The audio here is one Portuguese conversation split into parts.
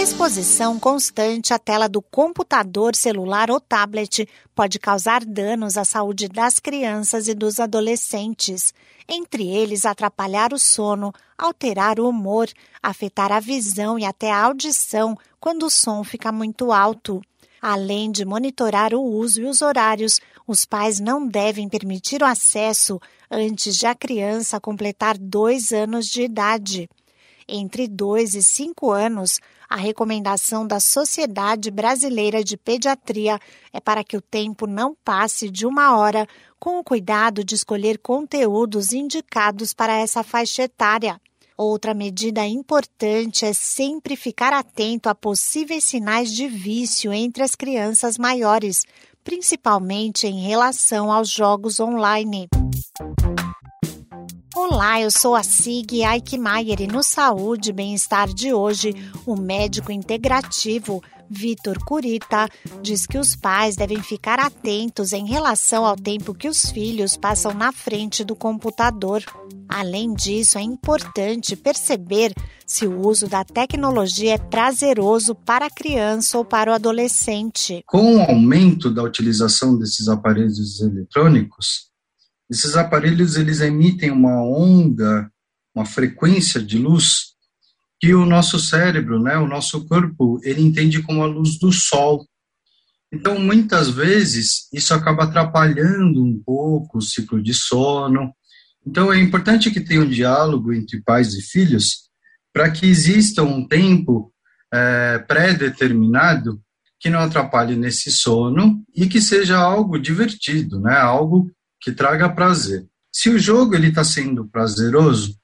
Exposição constante à tela do computador, celular ou tablet pode causar danos à saúde das crianças e dos adolescentes, entre eles atrapalhar o sono, alterar o humor, afetar a visão e até a audição quando o som fica muito alto. Além de monitorar o uso e os horários, os pais não devem permitir o acesso antes de a criança completar dois anos de idade entre 2 e 5 anos, a recomendação da Sociedade Brasileira de Pediatria é para que o tempo não passe de uma hora, com o cuidado de escolher conteúdos indicados para essa faixa etária. Outra medida importante é sempre ficar atento a possíveis sinais de vício entre as crianças maiores, principalmente em relação aos jogos online. Olá, eu sou a Sig Aikmaier e no Saúde e Bem-Estar de hoje, o médico integrativo Vitor Curita diz que os pais devem ficar atentos em relação ao tempo que os filhos passam na frente do computador. Além disso, é importante perceber se o uso da tecnologia é prazeroso para a criança ou para o adolescente. Com o aumento da utilização desses aparelhos eletrônicos, esses aparelhos eles emitem uma onda, uma frequência de luz que o nosso cérebro, né, o nosso corpo, ele entende como a luz do sol. Então, muitas vezes, isso acaba atrapalhando um pouco o ciclo de sono. Então, é importante que tenha um diálogo entre pais e filhos para que exista um tempo é, pré-determinado que não atrapalhe nesse sono e que seja algo divertido, né? Algo que traga prazer. Se o jogo ele está sendo prazeroso,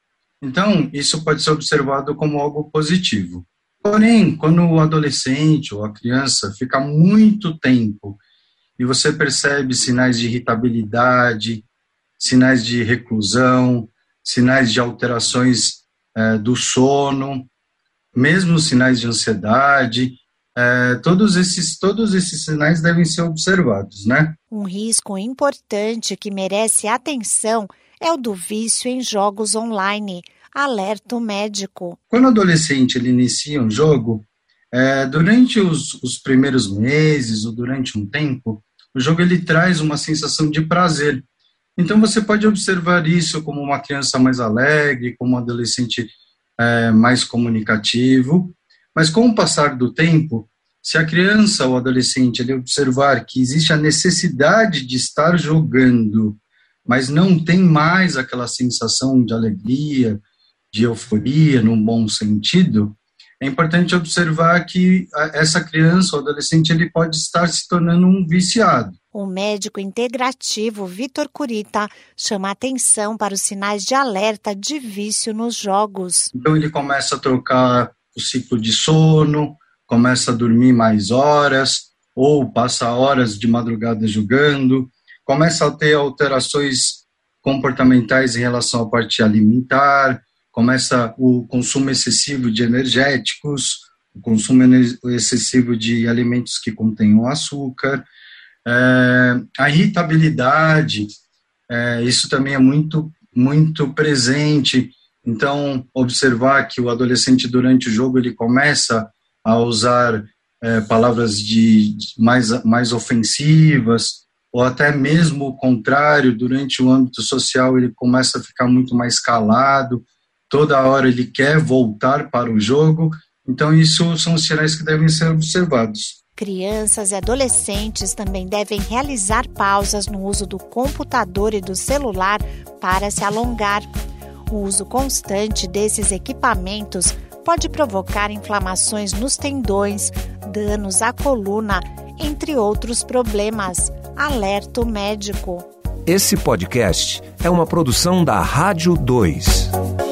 então isso pode ser observado como algo positivo. Porém, quando o adolescente ou a criança fica muito tempo e você percebe sinais de irritabilidade, sinais de reclusão, sinais de alterações é, do sono, mesmo sinais de ansiedade, é, todos, esses, todos esses sinais devem ser observados, né? Um risco importante que merece atenção é o do vício em jogos online. Alerta o médico. Quando o adolescente ele inicia um jogo, é, durante os, os primeiros meses ou durante um tempo, o jogo ele traz uma sensação de prazer. Então você pode observar isso como uma criança mais alegre, como um adolescente é, mais comunicativo, mas com o passar do tempo, se a criança ou adolescente ele observar que existe a necessidade de estar jogando, mas não tem mais aquela sensação de alegria, de euforia, num bom sentido, é importante observar que essa criança ou adolescente ele pode estar se tornando um viciado. O médico integrativo Vitor Curita chama atenção para os sinais de alerta de vício nos jogos. Então ele começa a trocar o ciclo de sono, começa a dormir mais horas, ou passa horas de madrugada jogando, começa a ter alterações comportamentais em relação à parte alimentar, começa o consumo excessivo de energéticos, o consumo excessivo de alimentos que contenham açúcar, é, a irritabilidade, é, isso também é muito, muito presente então, observar que o adolescente durante o jogo ele começa a usar é, palavras de mais, mais ofensivas, ou até mesmo o contrário, durante o âmbito social ele começa a ficar muito mais calado, toda hora ele quer voltar para o jogo, então isso são sinais que devem ser observados. Crianças e adolescentes também devem realizar pausas no uso do computador e do celular para se alongar o uso constante desses equipamentos pode provocar inflamações nos tendões, danos à coluna, entre outros problemas. Alerta o médico. Esse podcast é uma produção da Rádio 2.